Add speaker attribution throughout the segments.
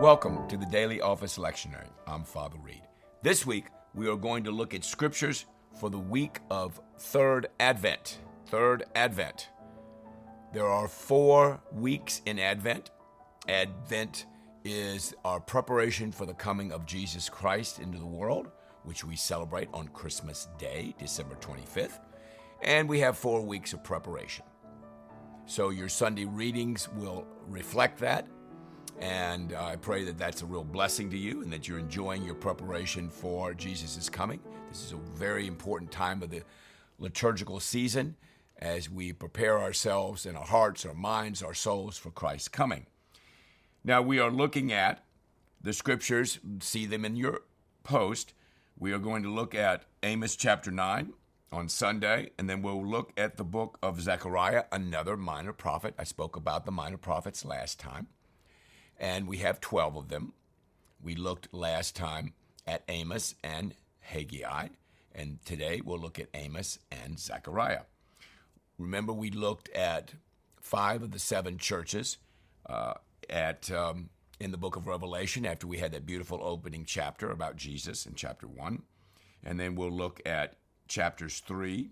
Speaker 1: Welcome to the Daily Office Lectionary. I'm Father Reed. This week, we are going to look at scriptures for the week of Third Advent. Third Advent. There are four weeks in Advent. Advent is our preparation for the coming of Jesus Christ into the world, which we celebrate on Christmas Day, December 25th. And we have four weeks of preparation. So your Sunday readings will reflect that and uh, I pray that that's a real blessing to you and that you're enjoying your preparation for Jesus' coming. This is a very important time of the liturgical season as we prepare ourselves in our hearts, our minds, our souls for Christ's coming. Now, we are looking at the scriptures, see them in your post. We are going to look at Amos chapter 9 on Sunday, and then we'll look at the book of Zechariah, another minor prophet. I spoke about the minor prophets last time and we have 12 of them. We looked last time at Amos and Haggai, and today we'll look at Amos and Zechariah. Remember, we looked at five of the seven churches uh, at um, in the book of Revelation after we had that beautiful opening chapter about Jesus in chapter one, and then we'll look at chapters three,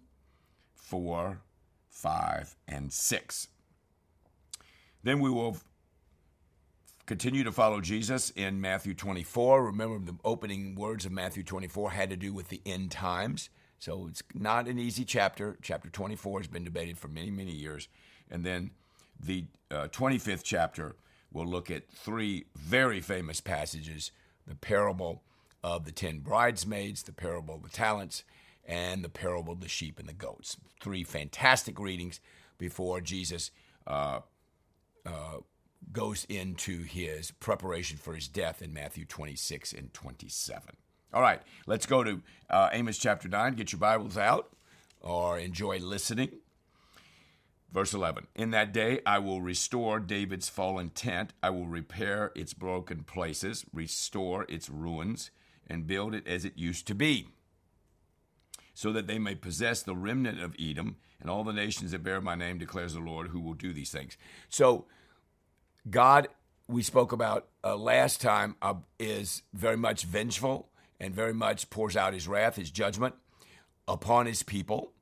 Speaker 1: four, five, and six. Then we will Continue to follow Jesus in Matthew 24. Remember, the opening words of Matthew 24 had to do with the end times. So it's not an easy chapter. Chapter 24 has been debated for many, many years. And then the uh, 25th chapter will look at three very famous passages the parable of the ten bridesmaids, the parable of the talents, and the parable of the sheep and the goats. Three fantastic readings before Jesus uh, uh, goes into his preparation for his death in Matthew 26 and 27. All right, let's go to uh, Amos chapter 9. Get your Bibles out or enjoy listening. Verse 11 In that day I will restore David's fallen tent, I will repair its broken places, restore its ruins, and build it as it used to be, so that they may possess the remnant of Edom and all the nations that bear my name, declares the Lord, who will do these things. So God, we spoke about uh, last time, uh, is very much vengeful and very much pours out his wrath, his judgment upon his people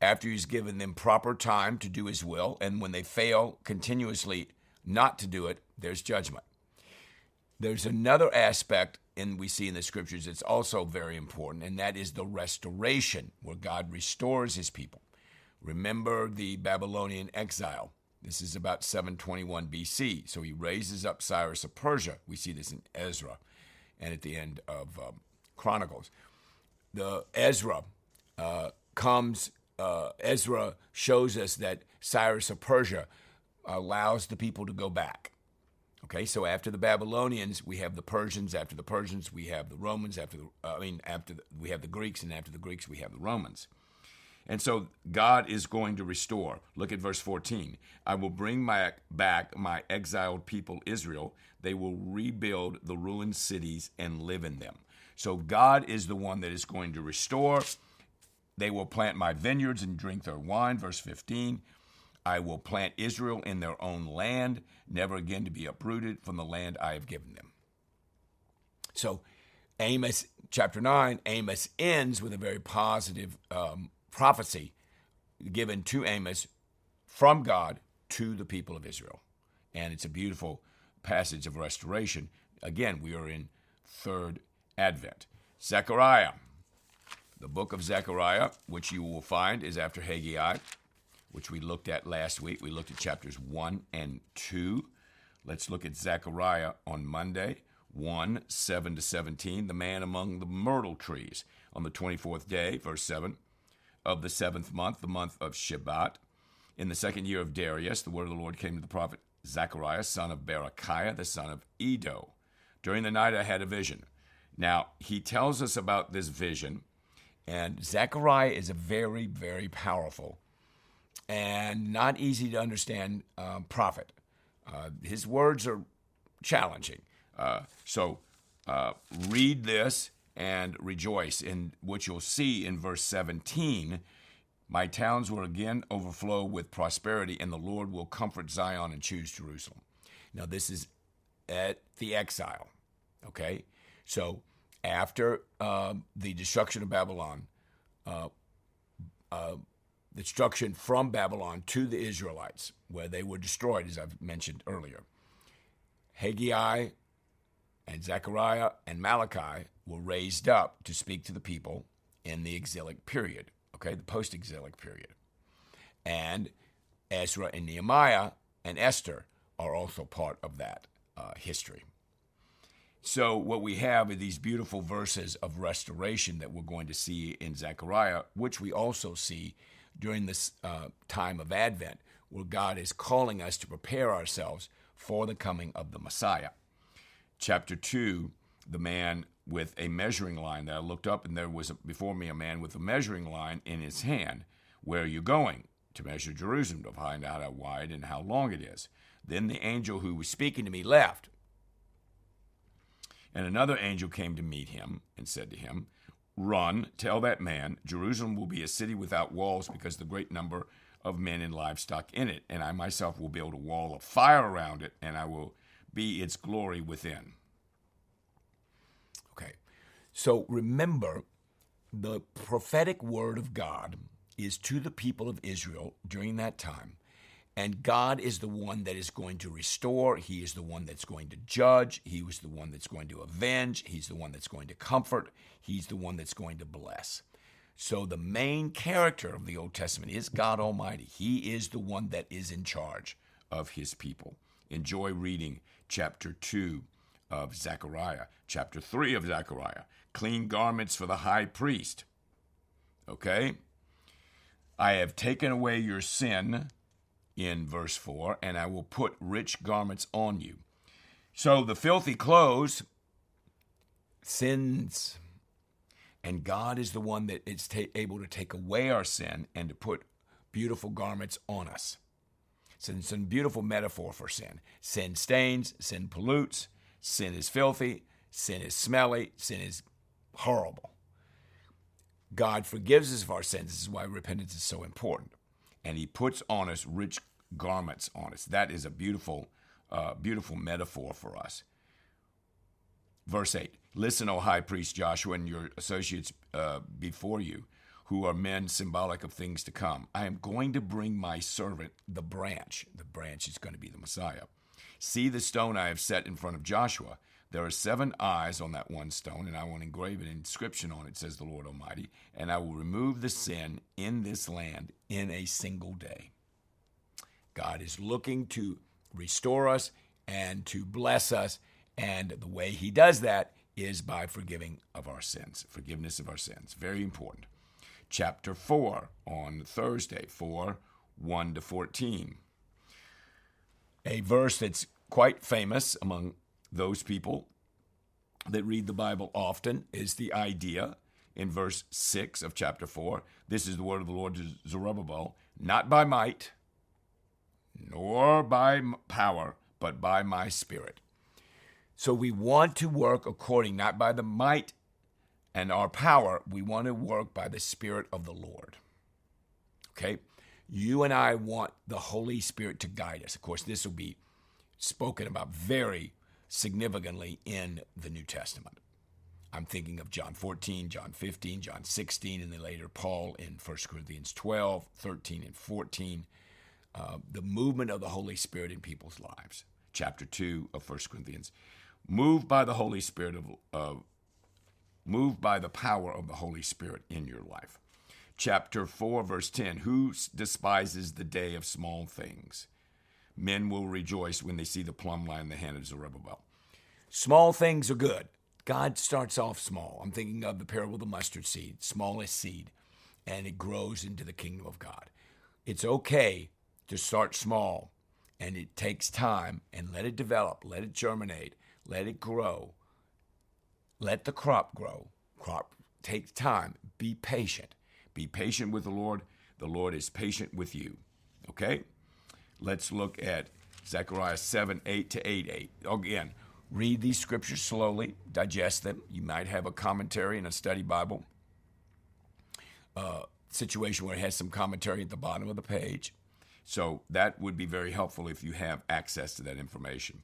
Speaker 1: after he's given them proper time to do his will. And when they fail continuously not to do it, there's judgment. There's another aspect, and we see in the scriptures, it's also very important, and that is the restoration, where God restores his people. Remember the Babylonian exile this is about 721 BC. So he raises up Cyrus of Persia. We see this in Ezra and at the end of um, Chronicles. The Ezra uh, comes, uh, Ezra shows us that Cyrus of Persia allows the people to go back. Okay, so after the Babylonians, we have the Persians. After the Persians, we have the Romans. After the, I mean, after the, we have the Greeks, and after the Greeks, we have the Romans. And so God is going to restore. Look at verse 14. I will bring my, back my exiled people, Israel. They will rebuild the ruined cities and live in them. So God is the one that is going to restore. They will plant my vineyards and drink their wine. Verse 15. I will plant Israel in their own land, never again to be uprooted from the land I have given them. So, Amos chapter 9, Amos ends with a very positive um, prophecy given to Amos from God to the people of Israel. And it's a beautiful passage of restoration. Again, we are in third advent. Zechariah. The book of Zechariah, which you will find, is after Haggai, which we looked at last week. We looked at chapters 1 and 2. Let's look at Zechariah on Monday, 1 7 to 17. The man among the myrtle trees. On the 24th day, verse 7 of the seventh month, the month of Shebat. In the second year of Darius, the word of the Lord came to the prophet Zechariah, son of Berechiah, the son of Iddo. During the night, I had a vision. Now, he tells us about this vision, and Zechariah is a very, very powerful and not easy to understand uh, prophet. Uh, his words are challenging. Uh, so, uh, read this and rejoice. In what you'll see in verse 17, my towns will again overflow with prosperity, and the Lord will comfort Zion and choose Jerusalem. Now, this is at the exile. Okay? So after uh, the destruction of Babylon, uh, uh, destruction from Babylon to the Israelites, where they were destroyed, as I've mentioned earlier, Haggai and Zechariah and Malachi were raised up to speak to the people in the exilic period, okay, the post exilic period. And Ezra and Nehemiah and Esther are also part of that uh, history. So, what we have are these beautiful verses of restoration that we're going to see in Zechariah, which we also see during this uh, time of Advent, where God is calling us to prepare ourselves for the coming of the Messiah. Chapter 2, the man with a measuring line that I looked up, and there was before me a man with a measuring line in his hand. Where are you going? To measure Jerusalem, to find out how wide and how long it is. Then the angel who was speaking to me left and another angel came to meet him and said to him, Run, tell that man, Jerusalem will be a city without walls because the great number of men and livestock in it, and I myself will build a wall of fire around it, and I will be its glory within. So remember the prophetic word of God is to the people of Israel during that time and God is the one that is going to restore. He is the one that's going to judge. He was the one that's going to avenge. He's the one that's going to comfort. He's the one that's going to bless. So the main character of the Old Testament is God Almighty. He is the one that is in charge of his people. Enjoy reading chapter 2 of Zechariah, chapter 3 of Zechariah. Clean garments for the high priest. Okay? I have taken away your sin in verse 4, and I will put rich garments on you. So the filthy clothes sins, and God is the one that is ta- able to take away our sin and to put beautiful garments on us. So it's a beautiful metaphor for sin. Sin stains, sin pollutes, sin is filthy, sin is smelly, sin is horrible. God forgives us of our sins. This is why repentance is so important and he puts on us rich garments on us. That is a beautiful, uh, beautiful metaphor for us. Verse 8 Listen, O high priest Joshua, and your associates uh, before you, who are men symbolic of things to come. I am going to bring my servant, the branch. The branch is going to be the Messiah. See the stone I have set in front of Joshua. There are seven eyes on that one stone, and I will engrave an inscription on it, says the Lord Almighty, and I will remove the sin in this land in a single day. God is looking to restore us and to bless us, and the way He does that is by forgiving of our sins, forgiveness of our sins. Very important. Chapter 4 on Thursday, 4 1 to 14. A verse that's quite famous among those people that read the Bible often is the idea in verse 6 of chapter 4 this is the word of the Lord to Zerubbabel, not by might, nor by power, but by my spirit. So we want to work according, not by the might and our power, we want to work by the Spirit of the Lord. Okay? You and I want the Holy Spirit to guide us. Of course, this will be spoken about very significantly in the New Testament. I'm thinking of John 14, John 15, John 16, and then later Paul in 1 Corinthians 12, 13, and 14. Uh, the movement of the Holy Spirit in people's lives. Chapter 2 of 1 Corinthians. Moved by the Holy Spirit of, moved by the power of the Holy Spirit in your life. Chapter 4, verse 10 Who despises the day of small things? Men will rejoice when they see the plumb line in the hand of Zerubbabel. Small things are good. God starts off small. I'm thinking of the parable of the mustard seed, smallest seed, and it grows into the kingdom of God. It's okay to start small, and it takes time, and let it develop, let it germinate, let it grow. Let the crop grow. Crop takes time. Be patient. Be patient with the Lord. The Lord is patient with you. Okay? Let's look at Zechariah 7 8 to 8 8. Again, read these scriptures slowly, digest them. You might have a commentary in a study Bible uh, situation where it has some commentary at the bottom of the page. So that would be very helpful if you have access to that information.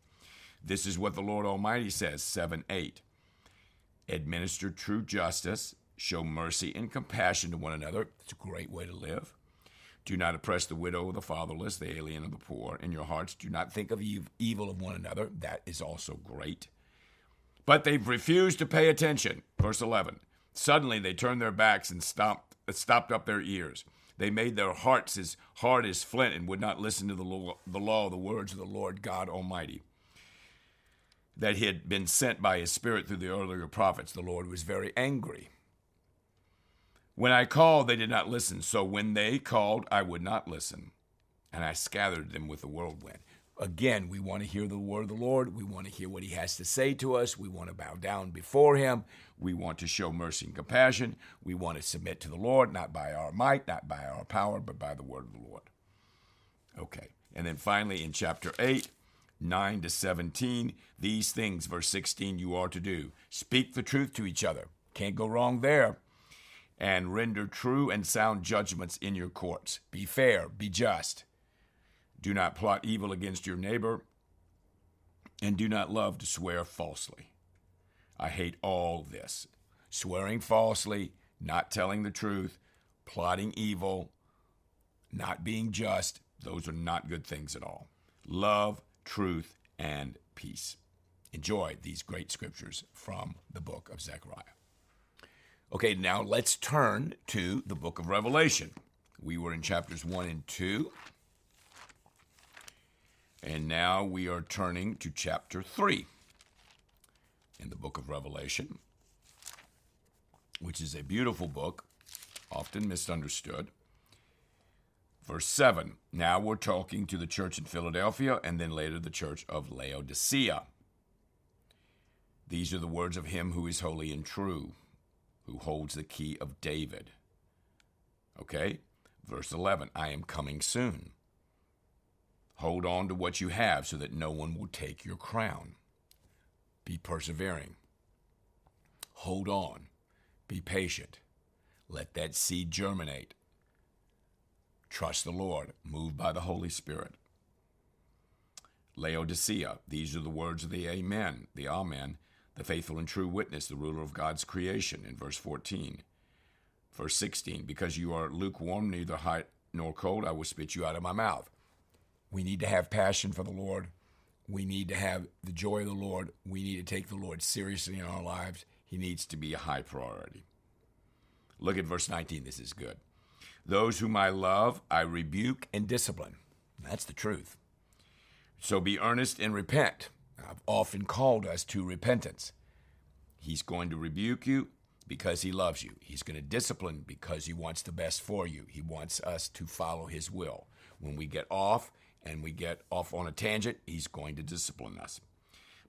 Speaker 1: This is what the Lord Almighty says 7 8. Administer true justice, show mercy and compassion to one another. It's a great way to live. Do not oppress the widow the fatherless, the alien or the poor. In your hearts, do not think of evil of one another. That is also great. But they've refused to pay attention. Verse 11. Suddenly they turned their backs and stopped, stopped up their ears. They made their hearts as hard as flint and would not listen to the law, the law, the words of the Lord God Almighty that he had been sent by his Spirit through the earlier prophets. The Lord was very angry. When I called, they did not listen. So when they called, I would not listen. And I scattered them with the whirlwind. Again, we want to hear the word of the Lord. We want to hear what he has to say to us. We want to bow down before him. We want to show mercy and compassion. We want to submit to the Lord, not by our might, not by our power, but by the word of the Lord. Okay. And then finally in chapter 8, 9 to 17, these things, verse 16, you are to do. Speak the truth to each other. Can't go wrong there. And render true and sound judgments in your courts. Be fair, be just do not plot evil against your neighbor, and do not love to swear falsely. I hate all this swearing falsely, not telling the truth, plotting evil, not being just. Those are not good things at all. Love, truth, and peace. Enjoy these great scriptures from the book of Zechariah. Okay, now let's turn to the book of Revelation. We were in chapters 1 and 2. And now we are turning to chapter 3 in the book of Revelation, which is a beautiful book, often misunderstood. Verse 7 Now we're talking to the church in Philadelphia and then later the church of Laodicea. These are the words of him who is holy and true, who holds the key of David. Okay? Verse 11 I am coming soon. Hold on to what you have so that no one will take your crown. Be persevering. Hold on. Be patient. Let that seed germinate. Trust the Lord. moved by the Holy Spirit. Laodicea, these are the words of the Amen, the Amen, the faithful and true witness, the ruler of God's creation, in verse 14. Verse 16, because you are lukewarm, neither hot nor cold, I will spit you out of my mouth. We need to have passion for the Lord. We need to have the joy of the Lord. We need to take the Lord seriously in our lives. He needs to be a high priority. Look at verse 19. This is good. Those whom I love, I rebuke and discipline. That's the truth. So be earnest and repent. I've often called us to repentance. He's going to rebuke you because he loves you. He's going to discipline because he wants the best for you. He wants us to follow his will. When we get off and we get off on a tangent, he's going to discipline us.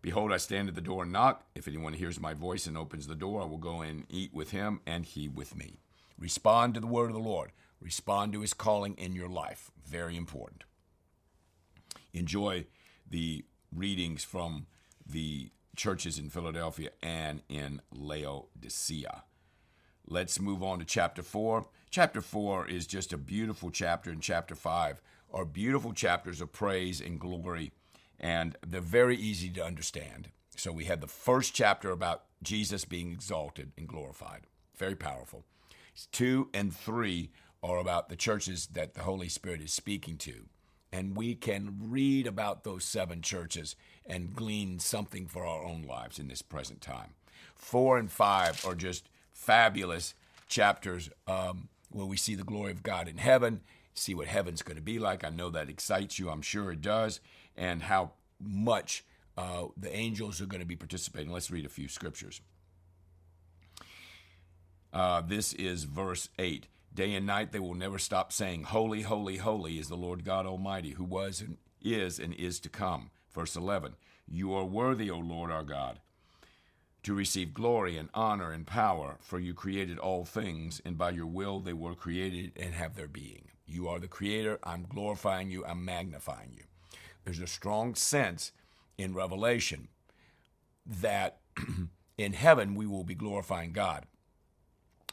Speaker 1: Behold, I stand at the door and knock. If anyone hears my voice and opens the door, I will go in and eat with him and he with me. Respond to the word of the Lord. Respond to his calling in your life. Very important. Enjoy the readings from the churches in Philadelphia and in Laodicea. Let's move on to chapter 4. Chapter 4 is just a beautiful chapter, and chapter 5 are beautiful chapters of praise and glory, and they're very easy to understand. So we had the first chapter about Jesus being exalted and glorified, very powerful. Two and three are about the churches that the Holy Spirit is speaking to. And we can read about those seven churches and glean something for our own lives in this present time. Four and five are just fabulous chapters um, where we see the glory of God in heaven see what heaven's going to be like. I know that excites you. I'm sure it does. And how much uh, the angels are going to be participating. Let's read a few scriptures. Uh, this is verse 8. Day and night they will never stop saying, Holy, holy, holy is the Lord God Almighty, who was and is and is to come. Verse 11. You are worthy, O Lord our God, to receive glory and honor and power, for you created all things, and by your will they were created and have their being. You are the creator. I'm glorifying you. I'm magnifying you. There's a strong sense in Revelation that in heaven we will be glorifying God.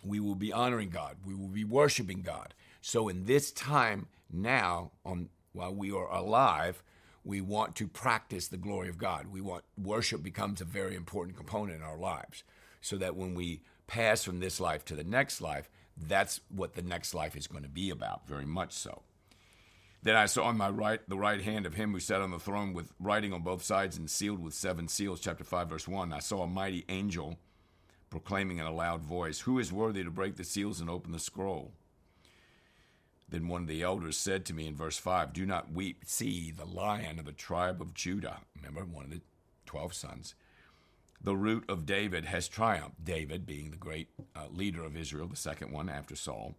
Speaker 1: We will be honoring God. We will be worshiping God. So in this time now, on while we are alive, we want to practice the glory of God. We want worship becomes a very important component in our lives so that when we pass from this life to the next life, that's what the next life is going to be about, very much so. Then I saw on my right the right hand of him who sat on the throne with writing on both sides and sealed with seven seals, chapter 5, verse 1. I saw a mighty angel proclaiming in a loud voice, Who is worthy to break the seals and open the scroll? Then one of the elders said to me in verse 5, Do not weep. See, the lion of the tribe of Judah, remember, one of the 12 sons, the root of David has triumphed. David, being the great uh, leader of Israel, the second one after Saul,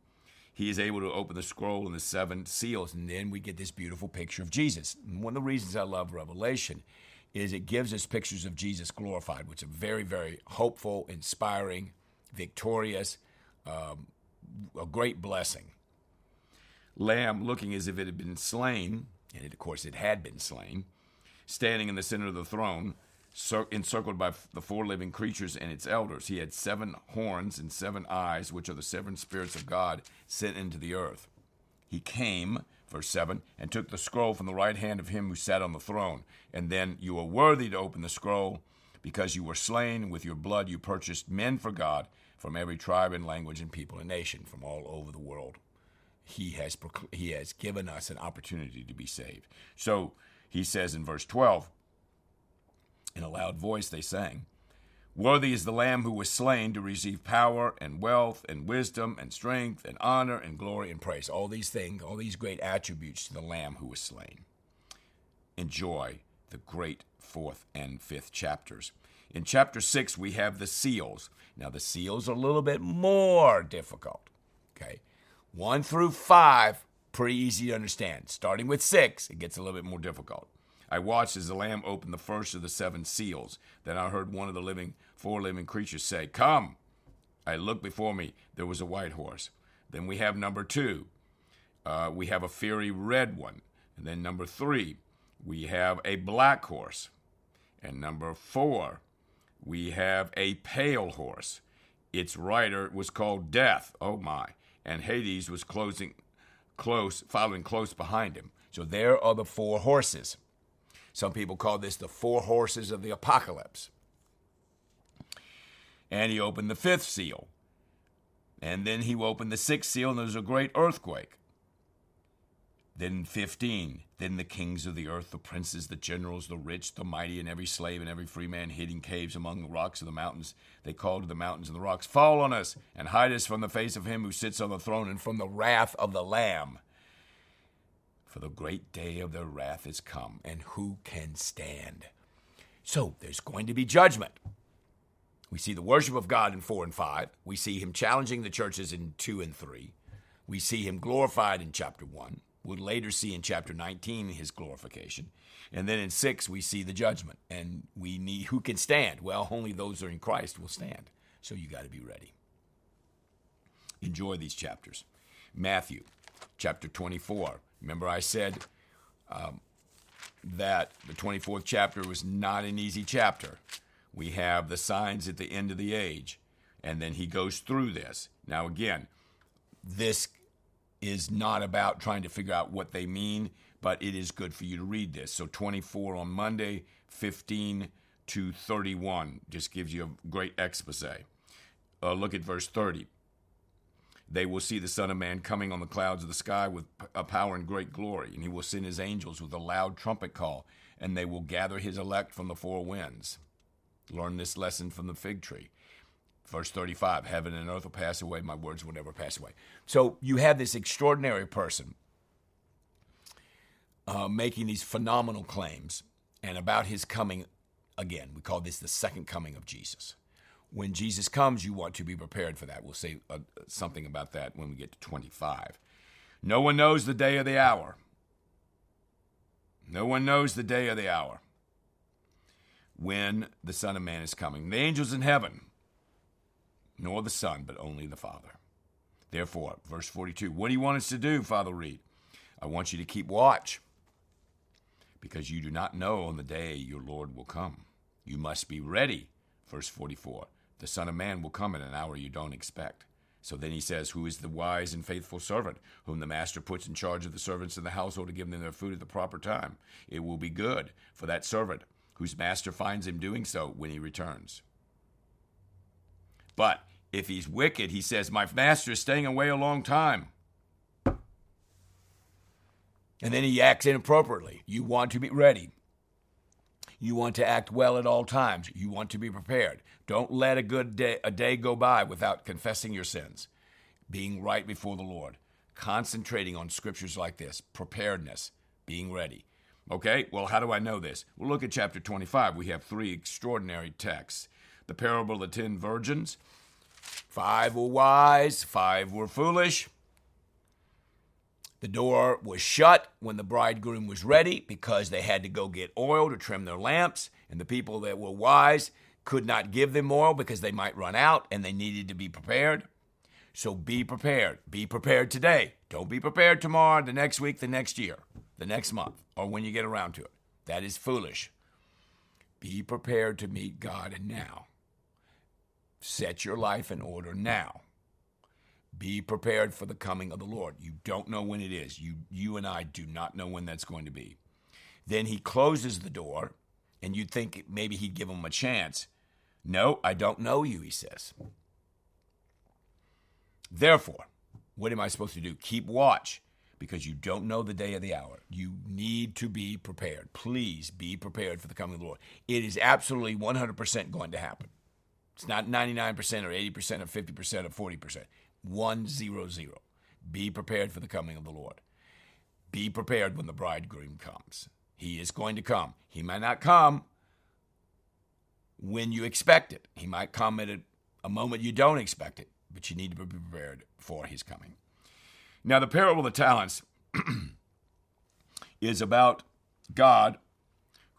Speaker 1: he is able to open the scroll and the seven seals, and then we get this beautiful picture of Jesus. One of the reasons I love Revelation is it gives us pictures of Jesus glorified, which are very, very hopeful, inspiring, victorious, um, a great blessing. Lamb looking as if it had been slain, and it, of course it had been slain, standing in the center of the throne encircled by the four living creatures and its elders. He had seven horns and seven eyes, which are the seven spirits of God sent into the earth. He came, verse 7, and took the scroll from the right hand of him who sat on the throne. And then you are worthy to open the scroll, because you were slain, with your blood you purchased men for God from every tribe and language and people and nation from all over the world. He has, he has given us an opportunity to be saved. So he says in verse 12, in a loud voice they sang, Worthy is the Lamb who was slain to receive power and wealth and wisdom and strength and honor and glory and praise. All these things, all these great attributes to the Lamb who was slain. Enjoy the great fourth and fifth chapters. In chapter six, we have the seals. Now, the seals are a little bit more difficult. Okay. One through five, pretty easy to understand. Starting with six, it gets a little bit more difficult. I watched as the Lamb opened the first of the seven seals. Then I heard one of the living, four living creatures say, Come! I looked before me. There was a white horse. Then we have number two. Uh, we have a fiery red one. And then number three, we have a black horse. And number four, we have a pale horse. Its rider was called Death. Oh my. And Hades was closing close, following close behind him. So there are the four horses. Some people call this the four horses of the apocalypse. And he opened the fifth seal. And then he opened the sixth seal, and there was a great earthquake. Then 15. Then the kings of the earth, the princes, the generals, the rich, the mighty, and every slave and every free man hid in caves among the rocks of the mountains. They called to the mountains and the rocks, Fall on us, and hide us from the face of him who sits on the throne and from the wrath of the Lamb for the great day of their wrath is come, and who can stand? So there's going to be judgment. We see the worship of God in 4 and 5. We see him challenging the churches in 2 and 3. We see him glorified in chapter 1. We'll later see in chapter 19 his glorification. And then in 6, we see the judgment. And we need who can stand? Well, only those who are in Christ will stand. So you got to be ready. Enjoy these chapters. Matthew chapter 24. Remember, I said um, that the 24th chapter was not an easy chapter. We have the signs at the end of the age, and then he goes through this. Now, again, this is not about trying to figure out what they mean, but it is good for you to read this. So, 24 on Monday, 15 to 31 just gives you a great expose. Uh, look at verse 30. They will see the Son of Man coming on the clouds of the sky with a power and great glory, and he will send his angels with a loud trumpet call, and they will gather his elect from the four winds. Learn this lesson from the fig tree. Verse 35 Heaven and earth will pass away, my words will never pass away. So you have this extraordinary person uh, making these phenomenal claims, and about his coming again. We call this the second coming of Jesus when Jesus comes, you want to be prepared for that. We'll say uh, something about that when we get to 25. No one knows the day or the hour. No one knows the day or the hour when the Son of Man is coming. The angels in heaven, nor the Son, but only the Father. Therefore, verse 42, what do you want us to do, Father Reed? I want you to keep watch because you do not know on the day your Lord will come. You must be ready, verse 44 the Son of Man will come in an hour you don't expect. So then he says, Who is the wise and faithful servant, whom the master puts in charge of the servants in the household to give them their food at the proper time? It will be good for that servant whose master finds him doing so when he returns. But if he's wicked, he says, My master is staying away a long time. And then he acts inappropriately. You want to be ready. You want to act well at all times. You want to be prepared. Don't let a good day, a day go by without confessing your sins, being right before the Lord, concentrating on scriptures like this, preparedness, being ready. Okay, well, how do I know this? Well, look at chapter 25. We have three extraordinary texts the parable of the ten virgins. Five were wise, five were foolish. The door was shut when the bridegroom was ready because they had to go get oil to trim their lamps, and the people that were wise could not give them oil because they might run out and they needed to be prepared. So be prepared. Be prepared today. Don't be prepared tomorrow, the next week, the next year, the next month, or when you get around to it. That is foolish. Be prepared to meet God and now. Set your life in order now. Be prepared for the coming of the Lord. You don't know when it is. You, you and I do not know when that's going to be. Then he closes the door, and you'd think maybe he'd give him a chance. No, I don't know you, he says. Therefore, what am I supposed to do? Keep watch because you don't know the day or the hour. You need to be prepared. Please be prepared for the coming of the Lord. It is absolutely 100% going to happen. It's not 99% or 80% or 50% or 40%. 100. Be prepared for the coming of the Lord. Be prepared when the bridegroom comes. He is going to come. He might not come when you expect it. He might come at a, a moment you don't expect it, but you need to be prepared for his coming. Now, the parable of the talents is about God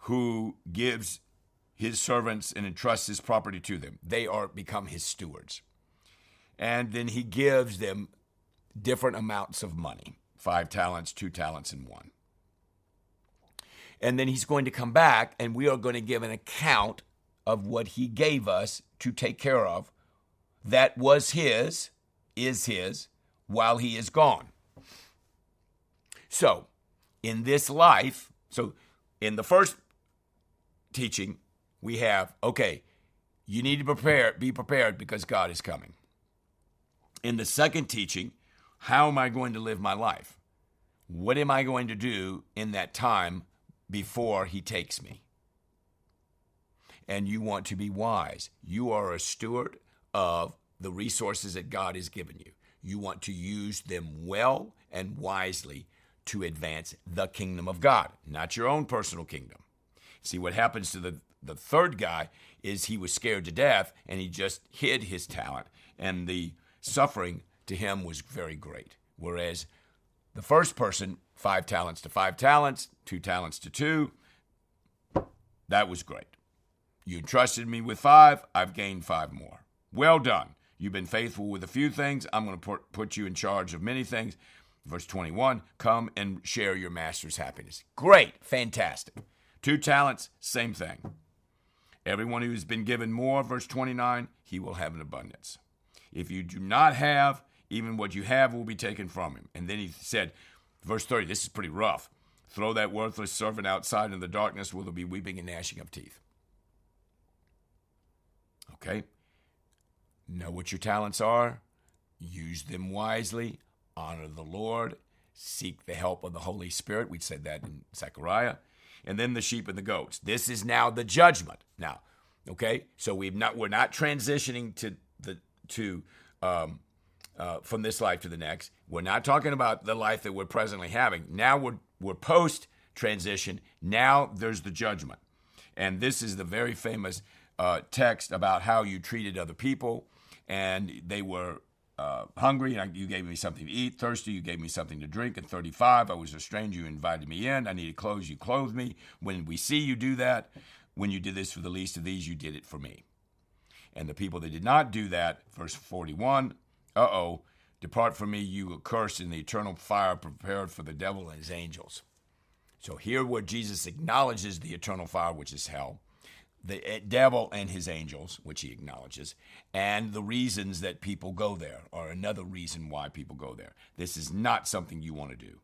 Speaker 1: who gives his servants and entrusts his property to them. They are become his stewards and then he gives them different amounts of money five talents, two talents, and one. And then he's going to come back, and we are going to give an account of what he gave us to take care of that was his, is his, while he is gone. So, in this life, so in the first teaching, we have okay, you need to prepare, be prepared because God is coming in the second teaching, how am I going to live my life? What am I going to do in that time before he takes me? And you want to be wise. You are a steward of the resources that God has given you. You want to use them well and wisely to advance the kingdom of God, not your own personal kingdom. See, what happens to the, the third guy is he was scared to death and he just hid his talent. And the suffering to him was very great. Whereas the first person, five talents to five talents, two talents to two, that was great. You entrusted me with five, I've gained five more. Well done. You've been faithful with a few things. I'm going to put you in charge of many things. Verse 21 Come and share your master's happiness. Great. Fantastic. Two talents, same thing. Everyone who's been given more, verse 29, he will have an abundance. If you do not have, even what you have will be taken from him. And then he said, verse 30, this is pretty rough. Throw that worthless servant outside in the darkness where there will be weeping and gnashing of teeth. Okay? Know what your talents are, use them wisely, honor the Lord, seek the help of the Holy Spirit. We said that in Zechariah. And then the sheep and the goats. This is now the judgment. Now, okay? So we've not we're not transitioning to to um, uh, from this life to the next. We're not talking about the life that we're presently having. Now we're we're post transition. Now there's the judgment, and this is the very famous uh, text about how you treated other people, and they were. Uh, hungry, and you gave me something to eat. Thirsty, you gave me something to drink. At 35, I was a stranger, you invited me in. I needed clothes, you clothed me. When we see you do that, when you did this for the least of these, you did it for me. And the people that did not do that, verse 41, uh oh, depart from me, you accursed, in the eternal fire prepared for the devil and his angels. So here, where Jesus acknowledges the eternal fire, which is hell, the eh, devil and his angels, which he acknowledges, and the reasons that people go there are another reason why people go there. This is not something you want to do.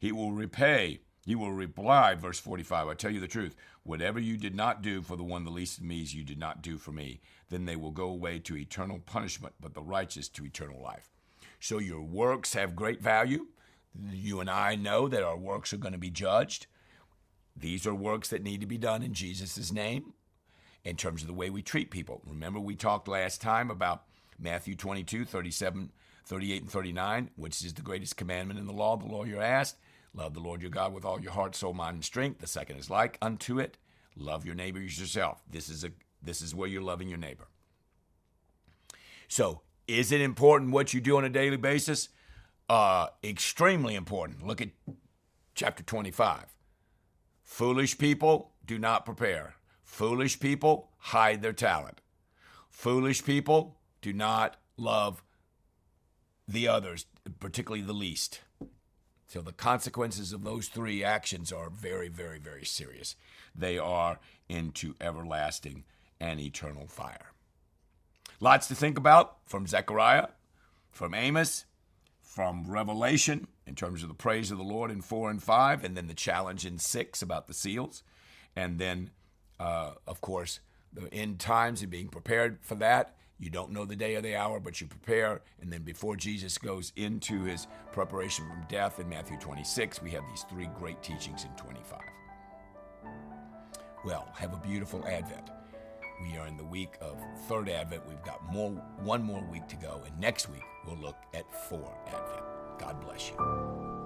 Speaker 1: He will repay, he will reply, verse 45, I tell you the truth, whatever you did not do for the one the least of me, you did not do for me. Then they will go away to eternal punishment, but the righteous to eternal life. So your works have great value. You and I know that our works are going to be judged. These are works that need to be done in Jesus' name in terms of the way we treat people. Remember, we talked last time about Matthew 22, 37, 38, and 39, which is the greatest commandment in the law. The lawyer asked, Love the Lord your God with all your heart, soul, mind, and strength. The second is like unto it. Love your neighbor as yourself. This is a this is where you're loving your neighbor. So, is it important what you do on a daily basis? Uh, extremely important. Look at chapter 25. Foolish people do not prepare. Foolish people hide their talent. Foolish people do not love the others, particularly the least. So the consequences of those three actions are very, very, very serious. They are into everlasting and eternal fire. Lots to think about from Zechariah, from Amos, from Revelation in terms of the praise of the Lord in 4 and 5, and then the challenge in 6 about the seals, and then, uh, of course, the end times and being prepared for that. You don't know the day or the hour, but you prepare. And then before Jesus goes into his preparation from death in Matthew 26, we have these three great teachings in 25. Well, have a beautiful Advent. We are in the week of third Advent. We've got more one more week to go, and next week we'll look at four Advent. God bless you.